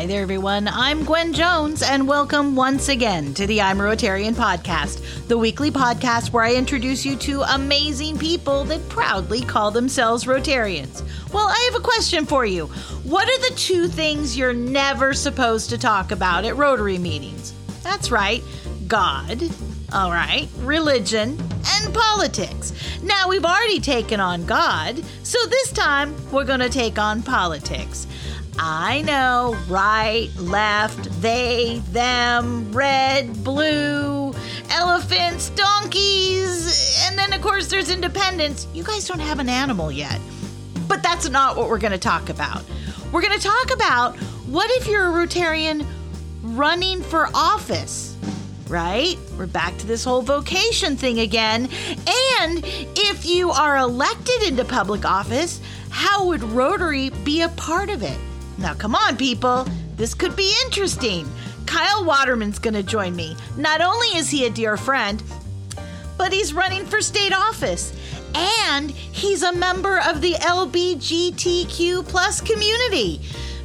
Hi there, everyone. I'm Gwen Jones, and welcome once again to the I'm a Rotarian podcast, the weekly podcast where I introduce you to amazing people that proudly call themselves Rotarians. Well, I have a question for you. What are the two things you're never supposed to talk about at Rotary meetings? That's right, God, all right, religion, and politics. Now, we've already taken on God, so this time we're going to take on politics. I know, right, left, they, them, red, blue, elephants, donkeys, and then of course there's independents. You guys don't have an animal yet. But that's not what we're going to talk about. We're going to talk about what if you're a Rotarian running for office? Right? We're back to this whole vocation thing again. And if you are elected into public office, how would Rotary be a part of it? Now, come on, people. This could be interesting. Kyle Waterman's going to join me. Not only is he a dear friend, but he's running for state office. And he's a member of the LBGTQ plus community.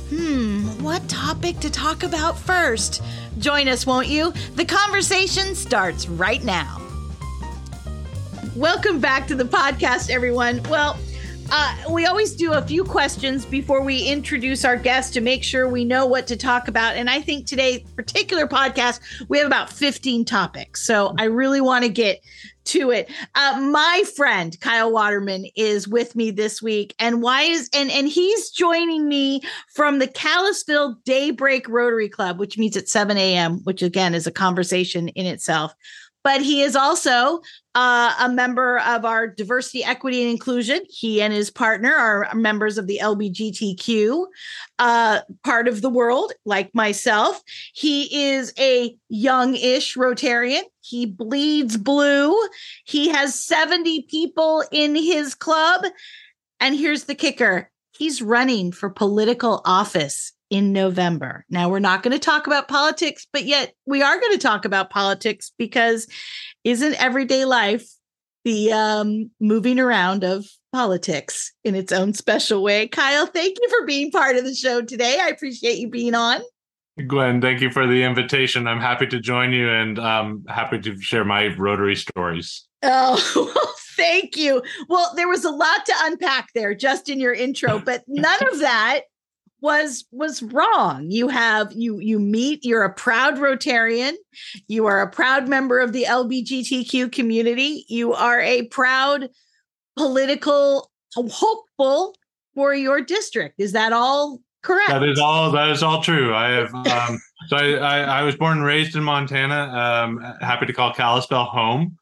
Hmm, what topic to talk about first? Join us, won't you? The conversation starts right now. Welcome back to the podcast, everyone. Well, uh, we always do a few questions before we introduce our guest to make sure we know what to talk about. And I think today's particular podcast, we have about 15 topics. So I really want to get to it. Uh, my friend Kyle Waterman is with me this week, and why is and and he's joining me from the Kalispell Daybreak Rotary Club, which meets at 7 a.m., which again is a conversation in itself but he is also uh, a member of our diversity, equity, and inclusion. He and his partner are members of the LBGTQ uh, part of the world, like myself. He is a young-ish Rotarian. He bleeds blue. He has 70 people in his club. And here's the kicker. He's running for political office in November. Now, we're not going to talk about politics, but yet we are going to talk about politics because isn't everyday life the um, moving around of politics in its own special way? Kyle, thank you for being part of the show today. I appreciate you being on. Gwen, thank you for the invitation. I'm happy to join you and um, happy to share my Rotary stories. Oh, well, thank you. Well, there was a lot to unpack there just in your intro, but none of that was was wrong. You have you you meet you're a proud rotarian. You are a proud member of the lbgtq community. You are a proud political hopeful for your district. Is that all correct? That is all that is all true. I have um so I, I, I was born and raised in montana. Um happy to call kalispell home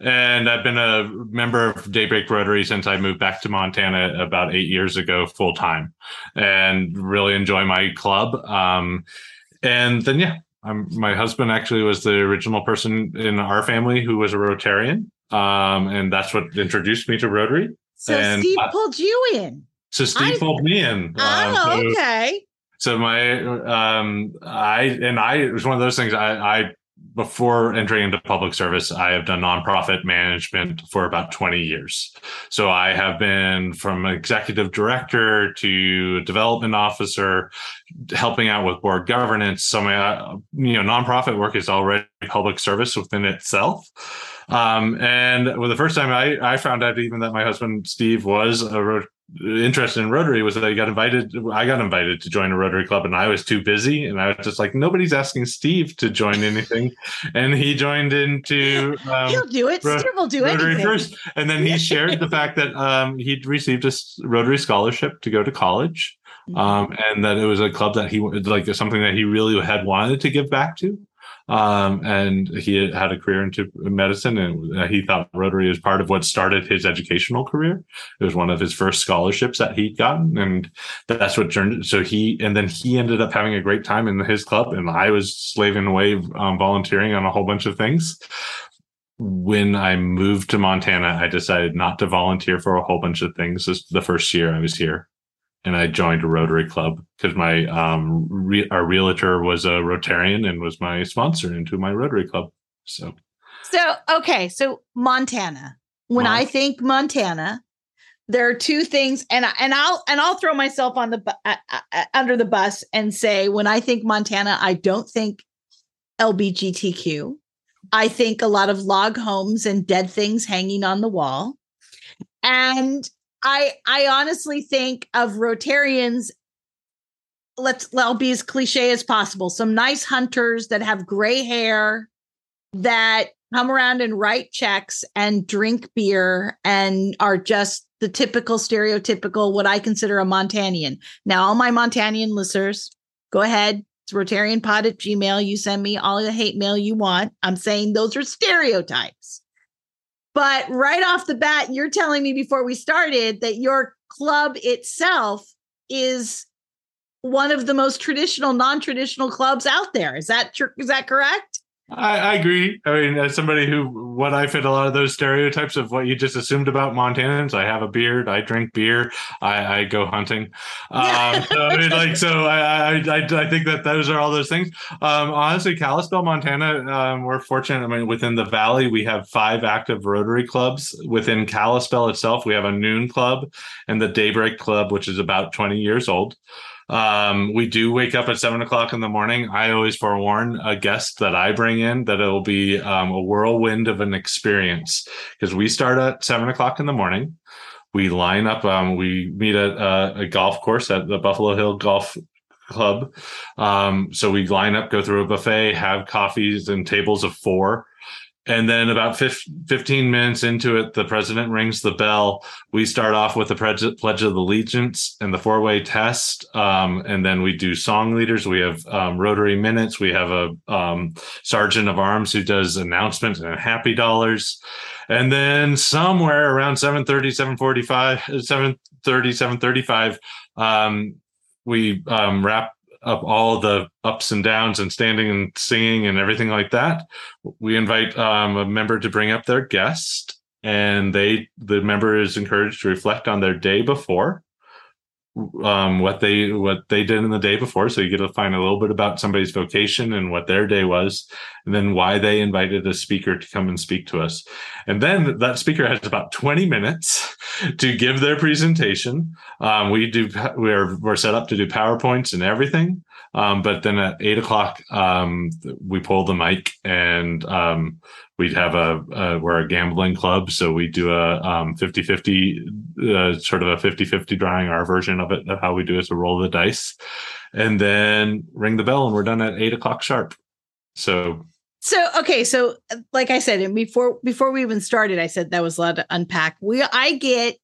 and I've been a member of Daybreak Rotary since I moved back to Montana about eight years ago, full time, and really enjoy my club. Um, and then, yeah, I'm, my husband actually was the original person in our family who was a Rotarian, um, and that's what introduced me to Rotary. So and Steve I, pulled you in. So Steve I, pulled me in. Oh, um, so, okay. So my um I and I it was one of those things I I before entering into public service, I have done nonprofit management for about 20 years. So I have been from executive director to development officer, helping out with board governance. So my, uh, you know, nonprofit work is already public service within itself. Um, and well, the first time I, I found out even that my husband Steve was a interested in Rotary was that I got invited. I got invited to join a Rotary club, and I was too busy, and I was just like, nobody's asking Steve to join anything, and he joined into. Um, He'll do it. Ro- Steve will do Rotary anything. first, and then he shared the fact that um, he'd received a Rotary scholarship to go to college. Mm-hmm. Um, and that it was a club that he like something that he really had wanted to give back to. Um, and he had a career into medicine, and he thought Rotary is part of what started his educational career. It was one of his first scholarships that he'd gotten, and that's what turned. So he and then he ended up having a great time in his club, and I was slaving away, um, volunteering on a whole bunch of things when I moved to Montana, I decided not to volunteer for a whole bunch of things. This the first year I was here and I joined a Rotary Club because my um re- our realtor was a Rotarian and was my sponsor into my Rotary Club. So, so okay, so Montana. When I think Montana, there are two things and I, and I'll and I'll throw myself on the uh, uh, under the bus and say when I think Montana I don't think LBGTQ I think a lot of log homes and dead things hanging on the wall and I I honestly think of Rotarians let's I'll be as cliche as possible some nice hunters that have gray hair that come around and write checks and drink beer and are just the typical stereotypical what I consider a Montanian. Now, all my Montanian listeners, go ahead. It's RotarianPod at Gmail. You send me all the hate mail you want. I'm saying those are stereotypes. But right off the bat, you're telling me before we started that your club itself is one of the most traditional, non-traditional clubs out there. Is that is that correct? I, I, agree. I mean, as somebody who, what I fit a lot of those stereotypes of what you just assumed about Montanans. I have a beard. I drink beer. I, I go hunting. Um, so, I mean, like, so I, I, I, think that those are all those things. Um, honestly, Kalispell, Montana, um, we're fortunate. I mean, within the valley, we have five active Rotary clubs. Within Kalispell itself, we have a noon club and the Daybreak Club, which is about 20 years old. Um, we do wake up at seven o'clock in the morning. I always forewarn a guest that I bring in that it'll be um, a whirlwind of an experience because we start at seven o'clock in the morning. We line up. Um, we meet at uh, a golf course at the Buffalo Hill Golf Club. Um, so we line up, go through a buffet, have coffees and tables of four. And then about 15 minutes into it, the president rings the bell. We start off with the Pledge of Allegiance and the four way test. Um, and then we do song leaders. We have um, Rotary Minutes. We have a um, Sergeant of Arms who does announcements and happy dollars. And then somewhere around 730, 745, 730, 735, um, we um, wrap up all the ups and downs and standing and singing and everything like that, we invite um, a member to bring up their guest, and they the member is encouraged to reflect on their day before, um, what they what they did in the day before. So you get to find a little bit about somebody's vocation and what their day was, and then why they invited a speaker to come and speak to us. And then that speaker has about 20 minutes to give their presentation. Um, we do we're we're set up to do PowerPoints and everything. Um, but then at eight o'clock, um, we pull the mic and um, we'd have a, a, we're a gambling club. So we do a um, 50 50, uh, sort of a 50 50 drawing, our version of it, of how we do it to roll the dice and then ring the bell and we're done at eight o'clock sharp. So so okay, so like I said, and before before we even started, I said that was a lot to unpack. We I get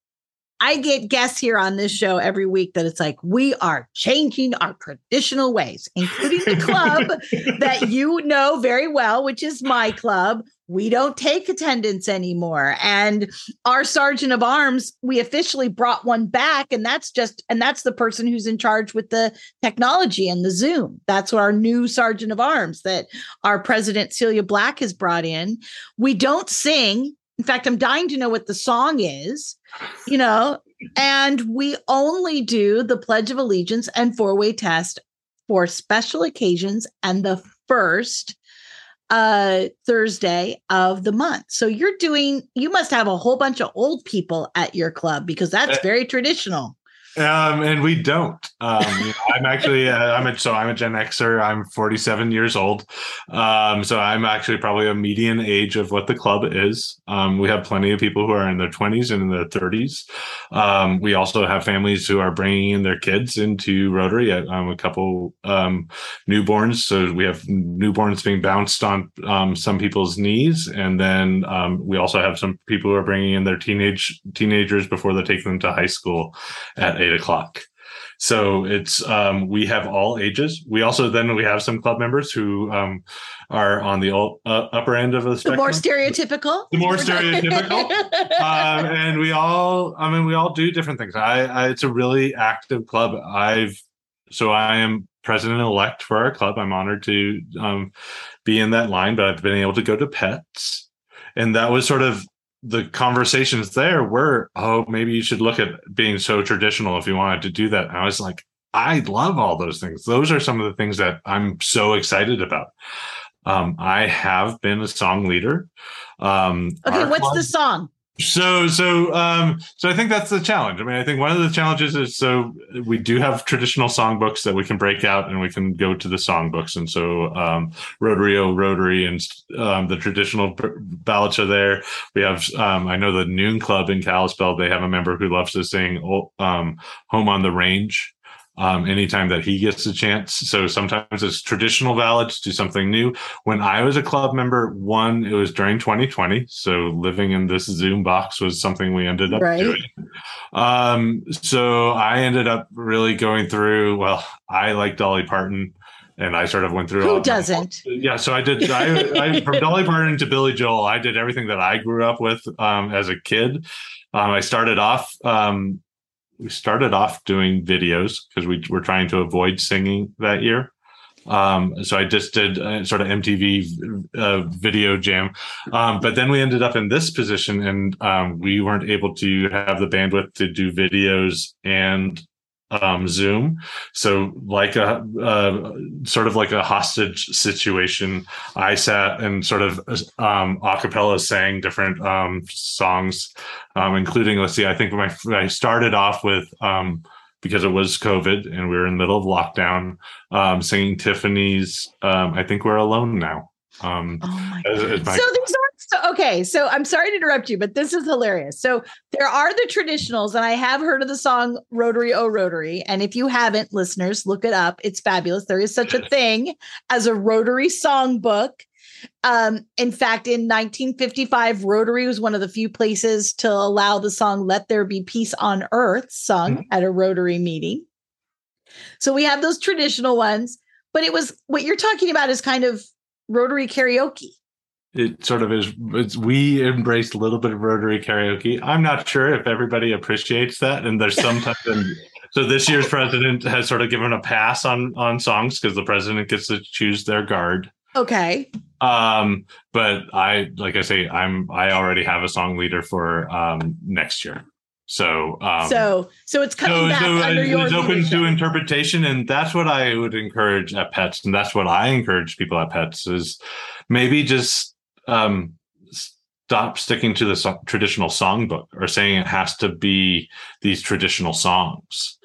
I get guests here on this show every week that it's like we are changing our traditional ways, including the club that you know very well, which is my club. We don't take attendance anymore. And our sergeant of arms, we officially brought one back. And that's just, and that's the person who's in charge with the technology and the Zoom. That's our new sergeant of arms that our president, Celia Black, has brought in. We don't sing. In fact, I'm dying to know what the song is you know, and we only do the Pledge of Allegiance and four way test for special occasions and the first uh Thursday of the month. So you're doing you must have a whole bunch of old people at your club because that's uh, very traditional. Um, and we don't. Um, I'm actually uh, I'm a so I'm a Gen Xer. I'm 47 years old. Um, so I'm actually probably a median age of what the club is. Um, we have plenty of people who are in their 20s and in their 30s. Um, we also have families who are bringing in their kids into Rotary. Um, a couple newborns. So we have newborns being bounced on some people's knees, and then we also have some people who are bringing in their teenage teenagers before they take them to high school at eight o'clock. So it's um, we have all ages. We also then we have some club members who um, are on the old, uh, upper end of the spectrum. The more stereotypical. The more stereotypical. um, and we all, I mean, we all do different things. I, I, it's a really active club. I've so I am president elect for our club. I'm honored to um, be in that line, but I've been able to go to pets, and that was sort of the conversations there were, oh, maybe you should look at being so traditional if you wanted to do that. And I was like, I love all those things. Those are some of the things that I'm so excited about. Um, I have been a song leader. Um, okay, what's club, the song? So, so, um, so I think that's the challenge. I mean, I think one of the challenges is so we do have traditional songbooks that we can break out and we can go to the songbooks. And so, um, Rotary, oh, Rotary, and um, the traditional ballads are there. We have, um, I know the Noon Club in Kalispell, they have a member who loves to sing um, Home on the Range um, anytime that he gets a chance. So sometimes it's traditional ballads, do something new. When I was a club member, one, it was during 2020. So living in this Zoom box was something we ended up right. doing. Um, so I ended up really going through, well, I like Dolly Parton. And I sort of went through. Who doesn't? Yeah, so I did. I, I from Dolly Parton to Billy Joel, I did everything that I grew up with um, as a kid. Um, I started off um, we started off doing videos because we were trying to avoid singing that year. Um, so I just did sort of MTV uh, video jam. Um, but then we ended up in this position and um, we weren't able to have the bandwidth to do videos and um, Zoom. So, like a uh, sort of like a hostage situation, I sat and sort of um, acapella sang different um, songs, um, including let's see, I think my I started off with um, because it was COVID and we were in the middle of lockdown, um, singing Tiffany's. Um, I think we're alone now. Um, oh my as, as my- so these so, okay, so I'm sorry to interrupt you, but this is hilarious. So there are the traditionals, and I have heard of the song Rotary Oh Rotary. And if you haven't, listeners, look it up. It's fabulous. There is such a thing as a Rotary songbook. Um, in fact, in 1955, Rotary was one of the few places to allow the song Let There Be Peace on Earth sung mm-hmm. at a Rotary meeting. So we have those traditional ones, but it was what you're talking about is kind of Rotary karaoke it sort of is it's, we embraced a little bit of rotary karaoke. I'm not sure if everybody appreciates that and there's sometimes so this year's president has sort of given a pass on on songs because the president gets to choose their guard. Okay. Um but i like i say i'm i already have a song leader for um next year. So, um, so, so it's coming so, back so under your it's open to interpretation, and that's what I would encourage at Pets, and that's what I encourage people at Pets is maybe just um, stop sticking to the traditional songbook or saying it has to be these traditional songs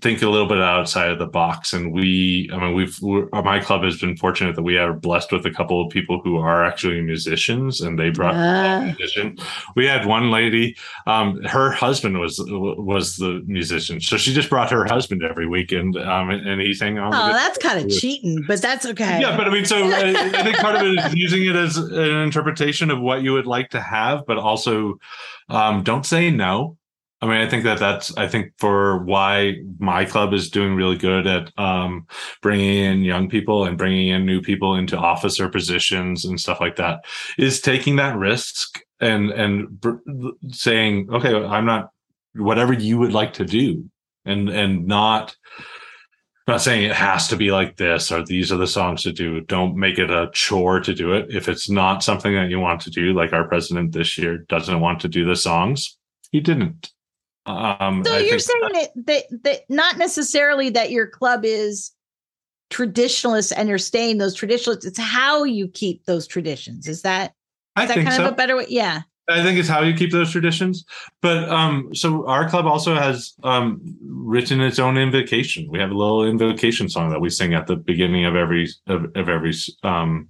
think a little bit outside of the box. And we, I mean, we've, my club has been fortunate that we are blessed with a couple of people who are actually musicians and they brought yeah. musician. We had one lady, um, her husband was, was the musician. So she just brought her husband every weekend. Um, and he sang. Oh, that's kind of cheating, but that's okay. Yeah. But I mean, so I, I think part of it is using it as an interpretation of what you would like to have, but also, um, don't say no I mean, I think that that's, I think for why my club is doing really good at um, bringing in young people and bringing in new people into officer positions and stuff like that is taking that risk and, and saying, okay, I'm not, whatever you would like to do and, and not, not saying it has to be like this or these are the songs to do. Don't make it a chore to do it. If it's not something that you want to do, like our president this year doesn't want to do the songs, he didn't um, so I you're saying that, that that not necessarily that your club is traditionalist and you're staying those traditionalists. It's how you keep those traditions. Is that I that kind so. of a better way? Yeah. I think it's how you keep those traditions. But um, so our club also has um, written its own invocation. We have a little invocation song that we sing at the beginning of every of, of every um,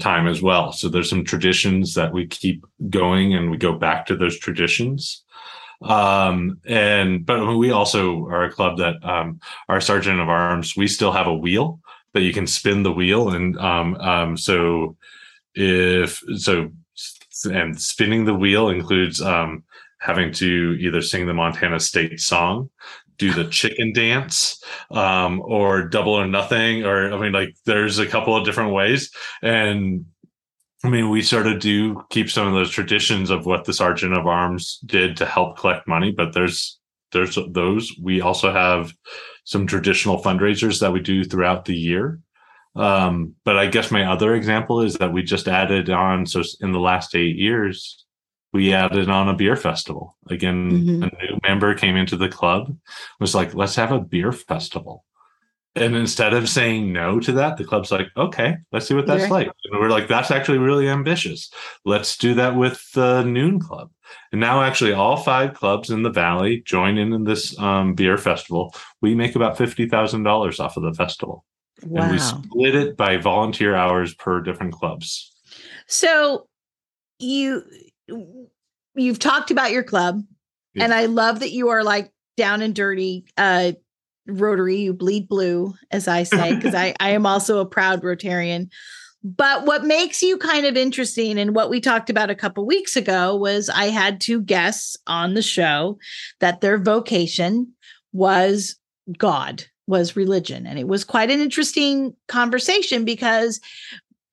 time as well. So there's some traditions that we keep going, and we go back to those traditions. Um, and but we also are a club that um, our sergeant of arms, we still have a wheel that you can spin the wheel, and um, um, so if so, and spinning the wheel includes um, having to either sing the Montana State song, do the chicken dance, um, or double or nothing, or I mean, like there's a couple of different ways, and I mean, we sort of do keep some of those traditions of what the Sergeant of Arms did to help collect money, but there's there's those. We also have some traditional fundraisers that we do throughout the year. Um, but I guess my other example is that we just added on. So in the last eight years, we added on a beer festival. Again, mm-hmm. a new member came into the club, was like, let's have a beer festival. And instead of saying no to that, the club's like, okay, let's see what that's Yeah. like. And we're like, that's actually really ambitious. Let's do that with the Noon Club. And now, actually, all five clubs in the valley join in in this um, beer festival. We make about fifty thousand dollars off of the festival, and we split it by volunteer hours per different clubs. So you you've talked about your club Yeah. and I love that you are like down and dirty uh rotary you bleed blue as I say because I I am also a proud rotarian but what makes you kind of interesting and what we talked about a couple weeks ago was I had two guests on the show that their vocation was God was religion and it was quite an interesting conversation because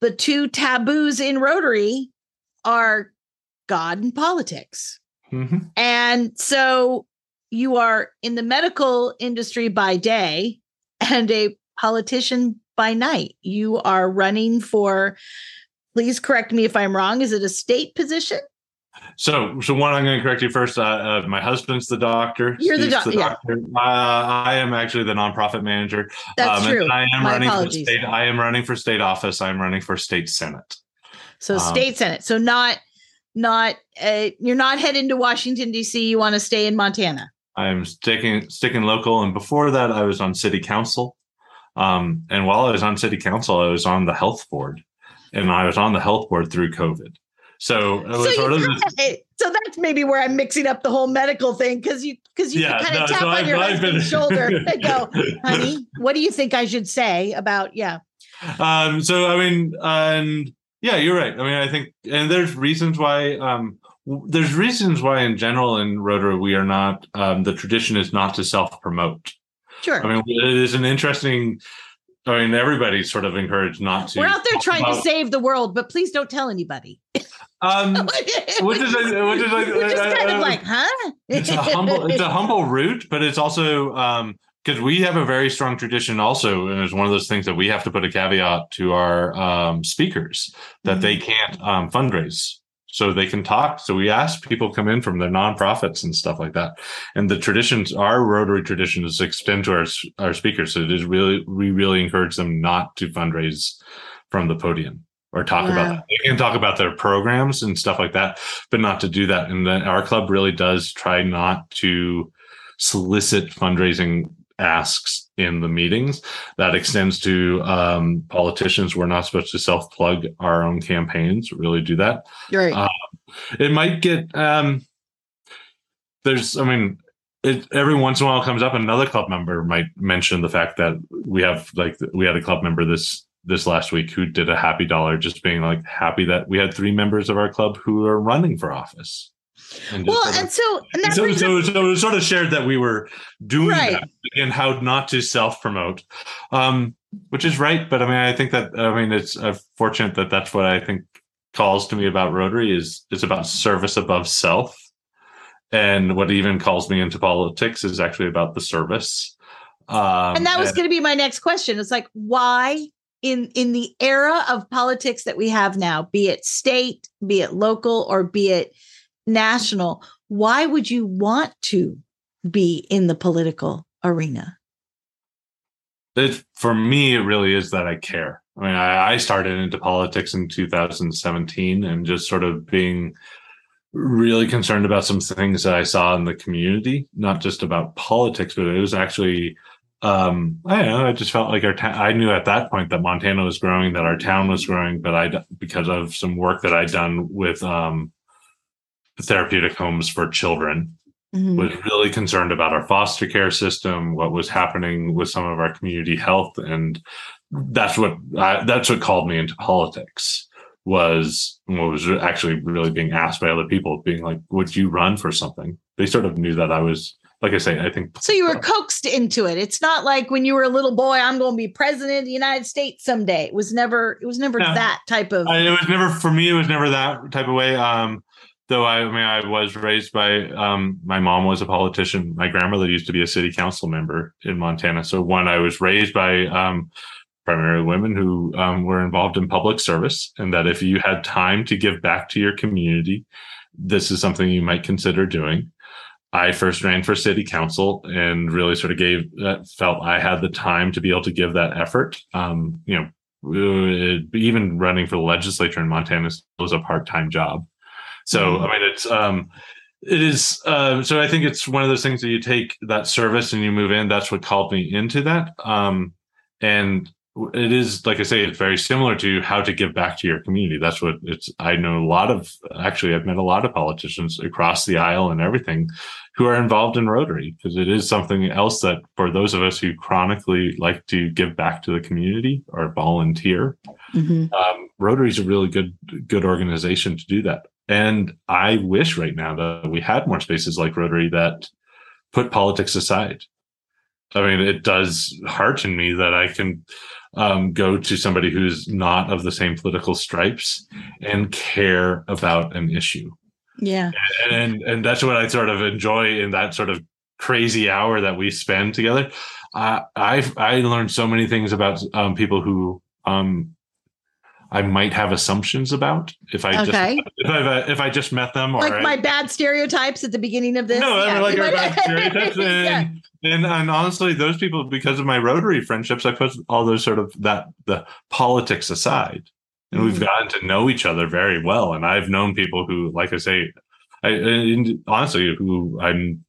the two taboos in Rotary are God and politics. Mhm. And so you are in the medical industry by day and a politician by night. You are running for, please correct me if I'm wrong, is it a state position? So, so one, I'm going to correct you first. Uh, uh, my husband's the doctor. You're the doc- yeah. doctor. Uh, I am actually the nonprofit manager. That's Um, true. I am My running apologies. for state. I am running for state office. I'm running for state senate. So Um, state senate. So not not uh, you're not heading to Washington D.C. You want to stay in Montana. I'm sticking sticking local, and before that, I was on city council. Um, and while I was on city council, I was on the health board, and I was on the health board through COVID. So So, sort of this, so that's maybe where I'm mixing up the whole medical thing because you because you Yeah, can kind no, of tap so on I've- your I've been- shoulder and go, honey, what do you think I should say about yeah? um, so I mean, and yeah, you're right. I mean, I think, and there's reasons why. Um, there's reasons why, in general, in Rotary, we are not. Um, the tradition is not to self promote. Sure. I mean, it is an interesting. I mean, everybody's sort of encouraged not to. We're out there trying to save the world, but please don't tell anybody. Um, which is a, which is like, Which is kind uh, of like, huh? it's a humble it's a humble route, but it's also um because we have a very strong tradition also, and it's one of those things that we have to put a caveat to our um, speakers that they can't um, fundraise. So they can talk. So we ask people come in from their nonprofits and stuff like that. And the traditions, our Rotary traditions extend to our our speakers. So it is really we really encourage them not to fundraise from the podium or talk about that. They can talk about their programs and stuff like that, but not to do that. And then our club really does try not to solicit fundraising asks in the meetings. That extends to um, politicians. We're not supposed to self plug our own campaigns, really do that. Right. Uh, It might get, um, there's, I mean, it, every once in a while comes up another club member might mention the fact that we have like we had a club member this this last week who did a happy dollar just being like happy that we had three members of our club who are running for office and well, sort of- and so and so, so, up, so it was sort of shared that we were doing Right. that and how not to self promote, um, which is right. But I mean, I think that I mean it's uh, fortunate that that's what I think calls to me about Rotary is it's about service above self, and what even calls me into politics is actually about the service. Um, and that was going to be my next question. It's like why in in the era of politics that we have now, be it state, be it local, or be it national, why would you want to be in the political arena? it for me it really is that i care i mean I, I started into politics in 2017 and just sort of being really concerned about some things that i saw in the community not just about politics but it was actually um i don't know i just felt like our town i knew at that point that montana was growing that our town was growing but i because of some work that i'd done with um therapeutic homes for children Mhm. was really concerned about our foster care system, what was happening with some of our community health, and that's what I, that's what called me into politics. Was what was actually really being asked by other people, being like, "Would you run for something?" They sort of knew that I was, like I say, I think. So you were coaxed into it. It's not like when you were a little boy, I'm going to be president of the United States someday. It was never. It was never No. that type of. I, it was never for me. It was never that type of way. Um, though I, mean, I was raised by um, my mom was a politician. My grandmother used to be a city council member in Montana. So one, I was raised by um, primarily women who um, were involved in public service, and that if you had time to give back to your community, this is something you might consider doing. I first ran for city council and really sort of gave that felt I had the time to be able to give that effort. Um, you know, uh, even running for the legislature in Montana was a part time job. So mm-hmm. I mean, it's um, it is. Uh, so I think it's one of those things that you take that service and you move in. That's what called me into that. Um, and it is like I say, it's very similar to how to give back to your community. That's what it's. I know a lot of actually, I've met a lot of politicians across the aisle and everything who are involved in Rotary because it is something else that for those of us who chronically like to give back to the community or volunteer, mm-hmm. um, Rotary is a really good good organization to do that. And I wish right now that we had more spaces like Rotary that put politics aside. I mean, it does hearten me that I can um, go to somebody who's not of the same political stripes and care about an issue. Yeah. And, and, and that's what I sort of enjoy in that sort of crazy hour that we spend together. Uh, I I learned so many things about um, people who um, I might have assumptions about if I okay. just if I if I just met them or like my I, bad stereotypes at the beginning of this. No, yeah. I mean, like our bad stereotypes. And, and and honestly, those people, because of my Rotary friendships, I put all those sort of that the politics aside, and mm-hmm. we've gotten to know each other very well. And I've known people who, like I say, I honestly who I'm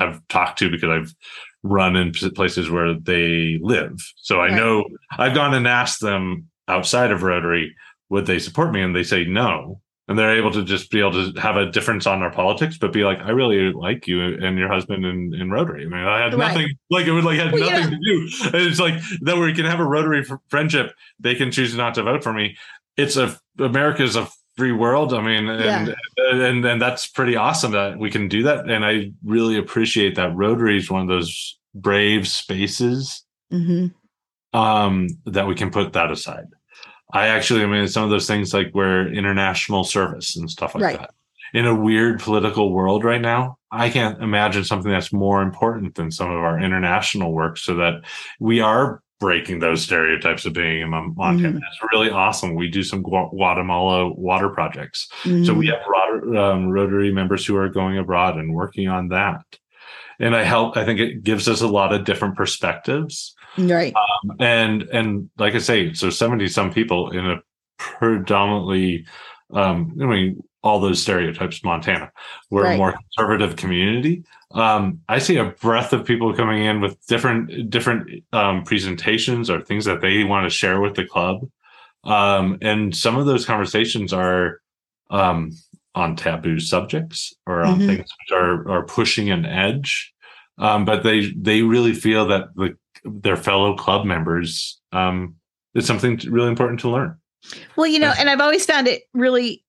I've talked to because I've run in places where they live, so I right. know I've gone and asked them outside of Rotary would they support me, and they say no and they're able to just be able to have a difference on our politics, but be like, I really like you and your husband in, in Rotary. I mean, I had right. nothing like it would like had well, nothing to do. It's like that we can have a Rotary friendship. They can choose not to vote for me. It's a America's a free world. I mean, and, yeah. and and that's pretty awesome that we can do that. And I really appreciate that Rotary is one of those brave spaces mm-hmm. um, that we can put that aside. I actually, I mean, some of those things like where international service and stuff like right. that. In a weird political world right now, I can't imagine something that's more important than some of our international work so that we are breaking those stereotypes of being in Montana. Mm-hmm. It's really awesome. We do some Guatemala water projects. Mm-hmm. So we mm-hmm. have um, Rotary members who are going abroad and working on that. And I help, I think it gives us a lot of different perspectives right um, and and like i say so 70 some people in a predominantly um i mean all those stereotypes montana we're right. a more conservative community um i see a breadth of people coming in with different different um presentations or things that they want to share with the club um and some of those conversations are um on taboo subjects or on mm-hmm. things which are are pushing an edge um, but they they really feel that the their fellow club members um, is something really important to learn. Well, you know, and I've always found it really,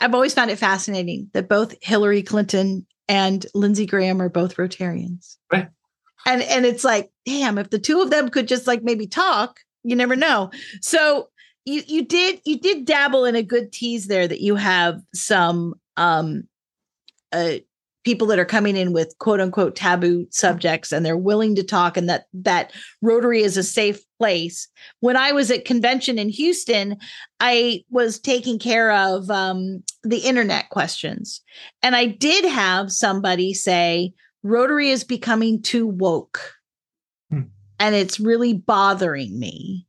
I've always found it fascinating that both Hillary Clinton and Lindsey Graham are both Rotarians. Right. And and it's like, damn, if the two of them could just like maybe talk, you never know. So you you did you did dabble in a good tease there that you have some um uh people that are coming in with quote unquote taboo subjects and they're willing to talk and that that rotary is a safe place. When i was at convention in houston i was taking care of um, the internet questions. And i did have somebody say rotary is becoming too woke. Hmm. and it's really bothering me.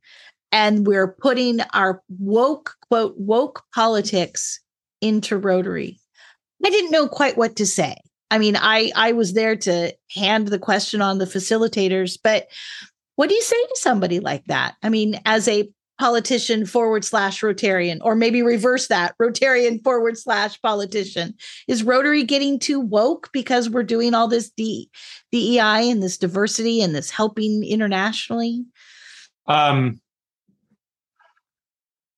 And we're putting our woke quote woke politics into rotary I didn't know quite what to say. I mean, I I was there to hand the question on the facilitators, but what do you say to somebody like that? I mean, as a politician forward slash Rotarian, or maybe reverse that Rotarian forward slash politician. Is Rotary getting too woke because we're doing all this D, DEI and this diversity and this helping internationally? Um,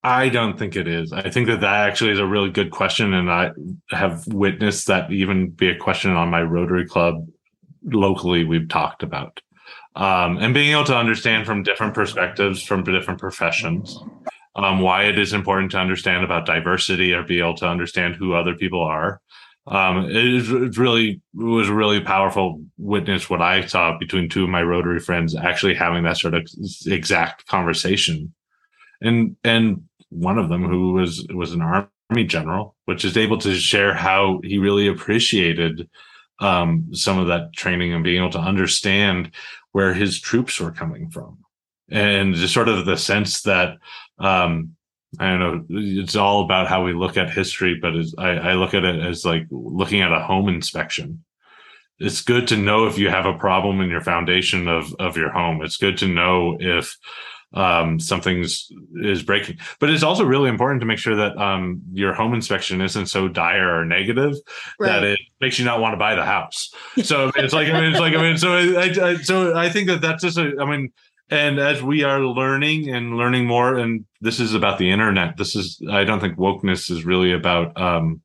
I don't think it is. I think that that actually is a really good question, and I have witnessed that even be a question on my Rotary Club locally. We've talked about um, and being able to understand from different perspectives from different professions um, why it is important to understand about diversity or be able to understand who other people are. Um, it is really it was really powerful witness what I saw between two of my Rotary friends actually having that sort of exact conversation and and one of them who was was an army general, which is able to share how he really appreciated um, some of that training and being able to understand where his troops were coming from, and just sort of the sense that um, I don't know, it's all about how we look at history, but I, I look at it as like looking at a home inspection it's good to know if you have a problem in your foundation of of your home. It's good to know if um, something's is breaking. But it's also really important to make sure that um, your home inspection isn't so dire or negative right. that it makes you not want to buy the house. So it's like I mean, it's like I mean, so I, I, so I think that that's just a I mean. And as we are learning and learning more, and this is about the internet. This is, I don't think wokeness is really about um,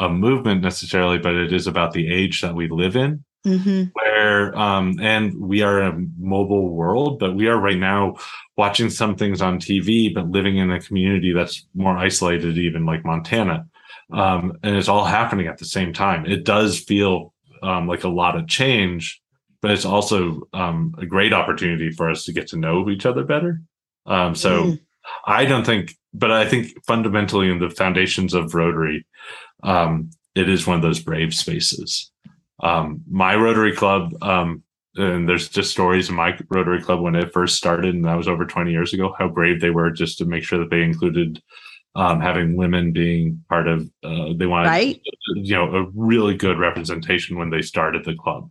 a movement necessarily, but it is about the age that we live in. Mm-hmm. Where um, and we are in a mobile world, but we are right now watching some things on TV, but living in a community that's more isolated, even like Montana. Um, and it's all happening at the same time. It does feel um, like a lot of change, but it's also um, a great opportunity for us to get to know each other better. Um, so mm. I don't think, but I think fundamentally in the foundations of Rotary, um, it is one of those brave spaces. Um, my Rotary Club, um, and there's just stories in my Rotary Club when it first started, and that was over 20 years ago, how brave they were just to make sure that they included um, having women being part of, uh, they wanted, right. you know, a really good representation when they started the club.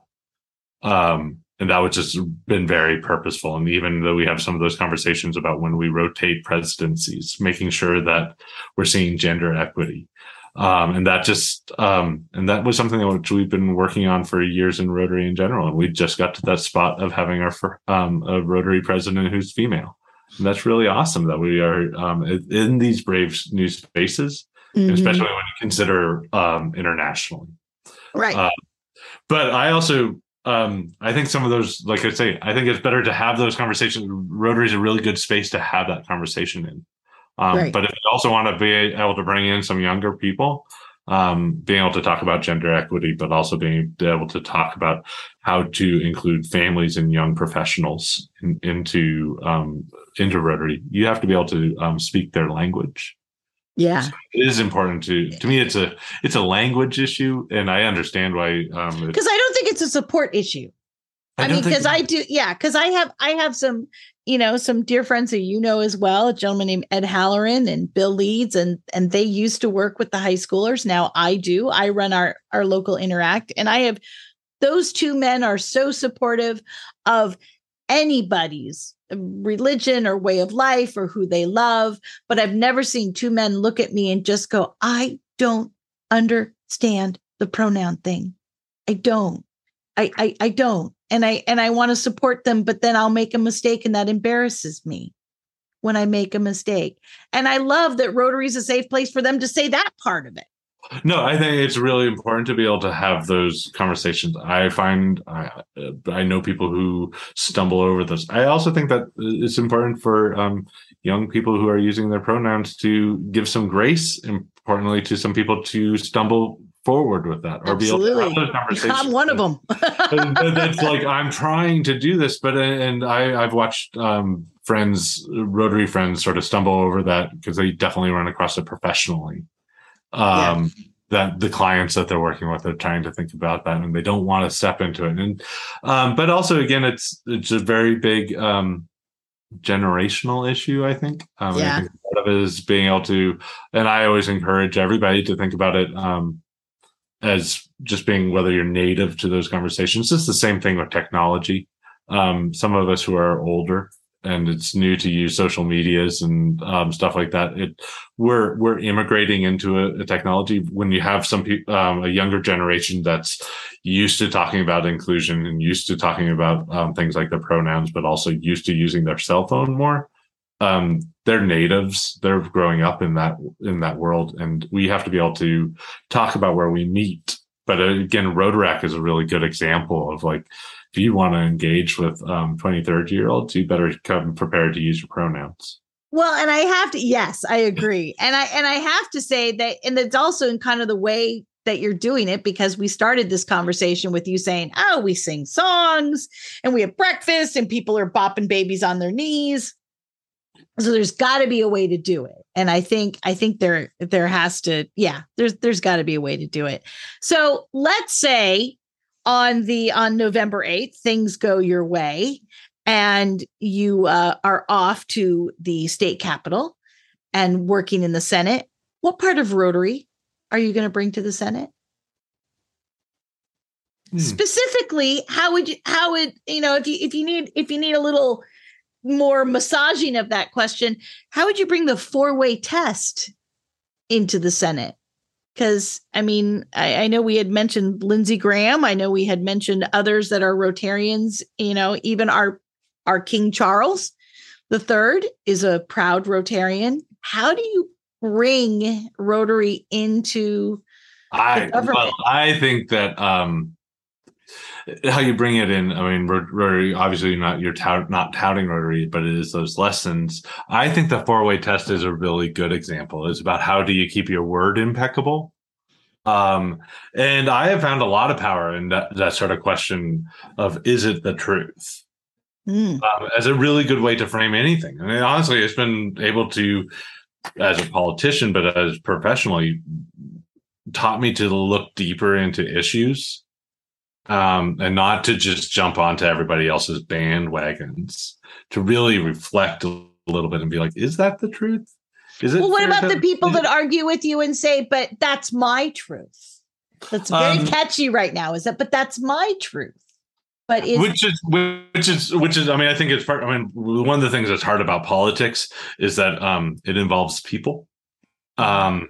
Um, and that was just been very purposeful. And even though we have some of those conversations about when we rotate presidencies, making sure that we're seeing gender equity, um, and that just um, and that was something which we've been working on for years in Rotary in general. And we just got to that spot of having our um, a Rotary president who's female. And that's really awesome that we are um, in these brave new spaces, mm-hmm. especially when you consider um, internationally. Right. Uh, but I also um, I think some of those, like I say, I think it's better to have those conversations. Rotary is a really good space to have that conversation in. Um, right. But if you also want to be able to bring in some younger people, um, being able to talk about gender equity, but also being able to talk about how to include families and young professionals in, into um, into Rotary, you have to be able to um, speak their language. Yeah, so it is important to to me. It's a it's a language issue, and I understand why. Because um, I don't think it's a support issue. I, I mean, because I do, yeah, because I have I have some you know, some dear friends who you know as well, a gentleman named Ed Halloran and Bill Leeds, and and they used to work with the high schoolers. Now I do. I run our our local interact, and I have those two men are so supportive of anybody's religion or way of life or who they love. But I've never seen two men look at me and just go, I don't understand the pronoun thing. I don't. I I, I don't and I and I want to support them, but then I'll make a mistake and that embarrasses me when I make a mistake. And I love that Rotary is a safe place for them to say that part of it. No, I think it's really important to be able to have those conversations. I find I, I know people who stumble over this. I also think that it's important for um, young people who are using their pronouns to give some grace, importantly, to some people to stumble forward with that or Absolutely. be able to have those conversations. I'm one of them. That's like I'm trying to do this, but and I I've watched um, friends, Rotary friends, sort of stumble over that because they definitely run across it professionally. Um, yeah. That the clients that they're working with are trying to think about that, and they don't want to step into it. And um, but also again, it's it's a very big um, generational issue. I think. Um, yeah. I think part of it is being able to, and I always encourage everybody to think about it. As just being whether you're native to those conversations. It's the same thing with technology. Um, some of us who are older and it's new to use social medias and um, stuff like that. It we're we're immigrating into a, a technology when you have some people um, a younger generation that's used to talking about inclusion and used to talking about um, things like the pronouns, but also used to using their cell phone more um, they're natives. They're growing up in that in that world and we have to be able to talk about where we meet. But uh, again rotaract is a really good example of like if you want to engage with um 23rd year olds you better come prepared to use your pronouns. Well and i have to yes i agree. And i and i have to say that and it's also in kind of the way that you're doing it because we started this conversation with you saying, Oh, we sing songs and we have breakfast and people are bopping babies on their knees so there's got to be a way to do it and i think i think there there has to yeah there's there's got to be a way to do it so let's say on the on November 8th, things go your way and you uh, are off to the state capitol and working in the Senate. What part of Rotary are you going to bring to the Senate? Hmm. Specifically, how would you how would you know if you if you need if you need a little more massaging of that question, how would you bring the four-way test into the Senate? Because I mean, I, I, know we had mentioned Lindsey Graham. I know we had mentioned others that are Rotarians. You know, even our our King Charles the third is a proud Rotarian. How do you bring Rotary into I well, I think that um how you bring it in. I mean, Rotary obviously not you're tout, not touting Rotary, but it is those lessons. I think the four way test is a really good example. It's about how do you keep your word impeccable. Um, and I have found a lot of power in that, that sort of question of is it the truth? Mm. Um, as a really good way to frame anything. I mean, honestly, it's been able to, as a politician, but as professionally, taught me to look deeper into issues um, and not to just jump onto everybody else's bandwagons, to really reflect a little bit and be like, is that the truth? Is it? Well, what about the people that argue with you and say, but that's my truth? That's very um, catchy right now, is that? But that's my truth. But is, which is which is which is I mean I think it's part I mean one of the things that's hard about politics is that um it involves people. Um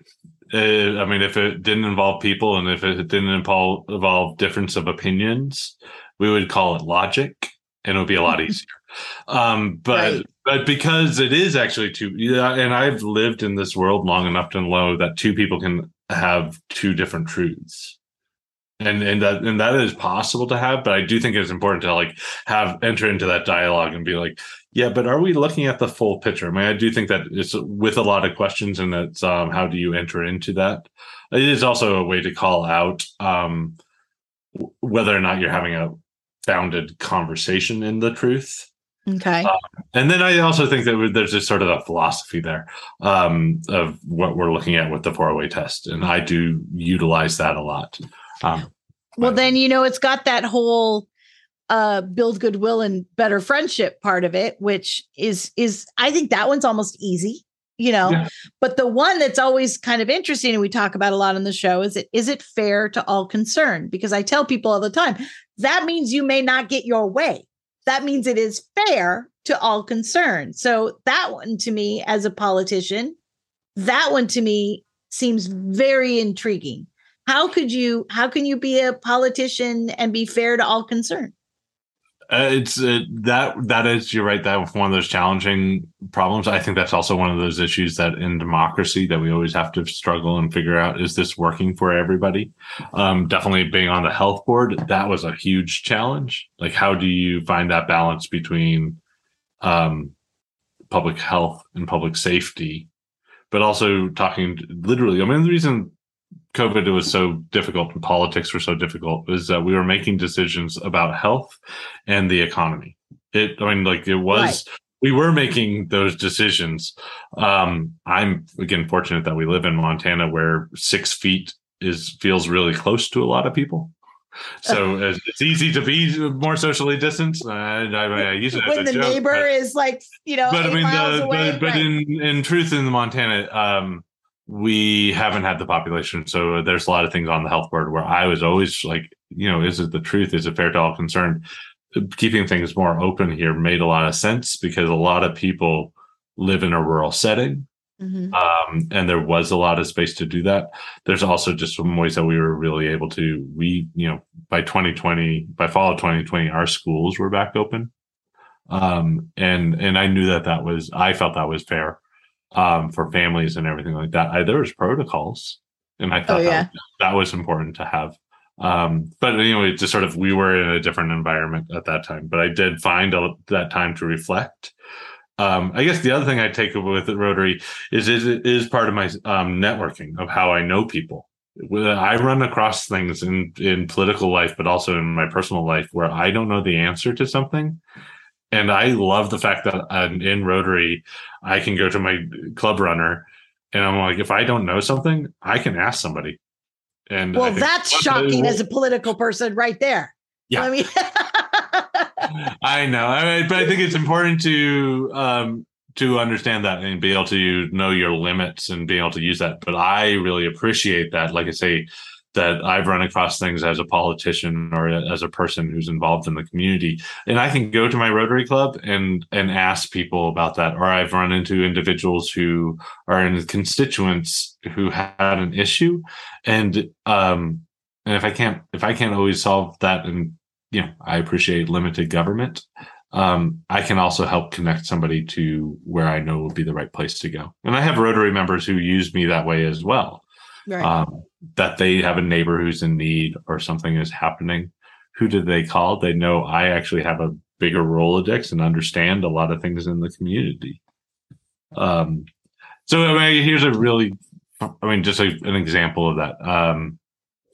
I mean, if it didn't involve people and if it didn't involve, involve difference of opinions, we would call it logic and it would be a lot easier. Um, but right. but because it is actually two, yeah, and I've lived in this world long enough to know that two people can have two different truths. And and that and that is possible to have, but I do think it's important to like have enter into that dialogue and be like, yeah, but are we looking at the full picture? I mean, I do think that it's with a lot of questions, and that's um, how do you enter into that? It is also a way to call out um, whether or not you're having a founded conversation in the truth. Okay. Uh, and then I also think that there's just sort of a philosophy there um, of what we're looking at with the four way test, and I do utilize that a lot. Um, well, then you know it's got that whole uh build goodwill and better friendship part of it which is is i think that one's almost easy you know? Yeah. but the one that's always kind of interesting and we talk about a lot on the show is it is it fair to all concerned? Because i tell people all the time that means you may not get your way. That means it is fair to all concerned. So that one to me as a politician that one to me seems very intriguing how could you how can you be a politician and be fair to all concerned? Uh, it's uh, that that is you're right that one of those challenging problems. I think that's also one of those issues that in democracy that we always have to struggle and figure out is this working for everybody? Um, definitely being on the health board that was a huge challenge. Like how do you find that balance between um, public health and public safety? But also talking literally i mean the reason COVID was so difficult and politics were so difficult is that we were making decisions about health and the economy. It, I mean, like it was, right. we were making those decisions. Um, I'm again fortunate that we live in Montana where six feet is feels really close to a lot of people. So it's easy to be more socially distanced. Uh, I, I use it when the joke, neighbor but, is like, you know, but I mean, the, but, but right. in in truth, in the Montana, um, we haven't had the population. So there's a lot of things on the health board where I was always like, you know, is it the truth? Is it fair to all concerned? Keeping things more open here made a lot of sense because a lot of people live in a rural setting. Mm-hmm. Um, and there was a lot of space to do that. There's also just some ways that we were really able to, we, you know, by 2020, by fall of 2020, our schools were back open. Um, and, and I knew that that was, I felt that was fair um, for families and everything like that. I, there was protocols, and I thought oh, yeah. that, that, was important to have. Um, but anyway, just sort of we were in a different environment at that time. But I did find a, that time to reflect. Um, I guess the other thing I take with Rotary is, is it is part of my um, networking of how I know people. I run across things in in political life, but also in my personal life where I don't know the answer to something, and I love the fact that uh, in Rotary, I can go to my ClubRunner and I'm like, if I don't know something, I can ask somebody. And well, that's shocking as a political person, right there. Yeah. I mean, I know, I mean, but I think it's important to um, to understand that and be able to know your limits and be able to use that. But I really appreciate that. Like I say, that I've run across things as a politician or as a person who's involved in the community, and I can go to my Rotary Club and and ask people about that. Or I've run into individuals who are in constituents who had an issue, and um, and if I can't if I can't always solve that, and you know, I appreciate limited government. Um, I can also help connect somebody to where I know will be the right place to go. And I have Rotary members who use me that way as well right. um, that they have a neighbor who's in need or something is happening. Who do they call? They know I actually have a bigger Rolodex and understand a lot of things in the community. Um, so I mean, here's a really, I mean, just a, an example of that. Um,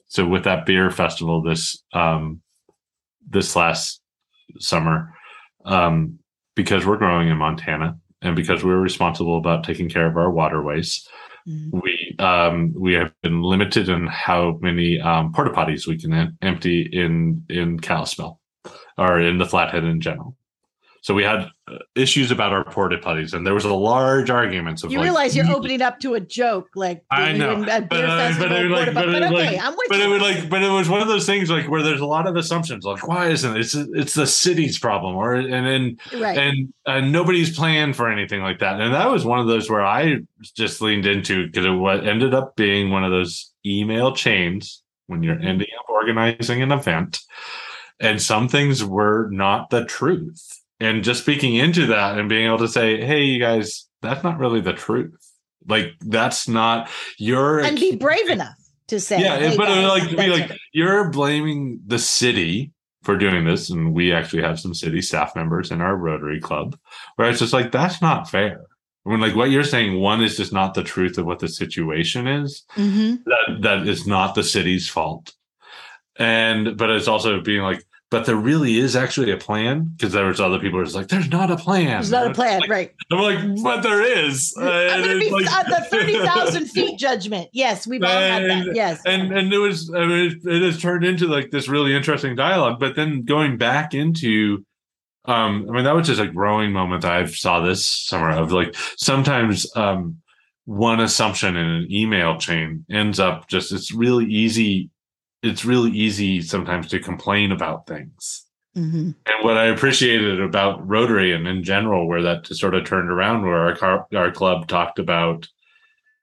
so with that beer festival this um, this last summer, um, because we're growing in Montana and because we're responsible about taking care of our waterways, Mhm. we um, we have been limited in how many um, porta potties we can em- empty in in Kalispell or in the Flathead in general. So we had uh, issues about our porta potties, and there was a large argument. of You like, realize you're opening up to a joke, like I know, but, uh, but it, like, but, but it, okay, like, but it would like, but it was one of those things like where there's a lot of assumptions, like why isn't it? it's it's the city's problem, or and then right. and and nobody's planned for anything like that, and that was one of those where I just leaned into because it what ended up being one of those email chains when you're Mm-hmm. ending up organizing an event, and some things were not the truth, and just speaking into that and being able to say, hey, you guys, that's not really the truth. Like that's not your and be brave enough to say, yeah, hey, but it would guys, like be like you're blaming the city for doing this, and we actually have some city staff members in our Rotary Club, where it's just like that's not fair. When I mean, like what you're saying, one is just not the truth of what the situation is. Mhm. That that is not the city's fault, and but it's also being like, but there really is actually a plan because there was other people who's like, there's not a plan. There's not a plan, Like, right? I'm like, but there is. I'm And it's be like- at the 30,000 feet judgment. Yes, we've all had that. Yes. and and it was I mean, it, it has turned into like this really interesting dialogue but then going back into um i mean that was just a growing moment that i saw this summer of like sometimes um one assumption in an email chain ends up just it's really easy it's really easy sometimes to complain about things Mhm. and what I appreciated about Rotary and in general, where that just sort of turned around, where our car, our club talked about,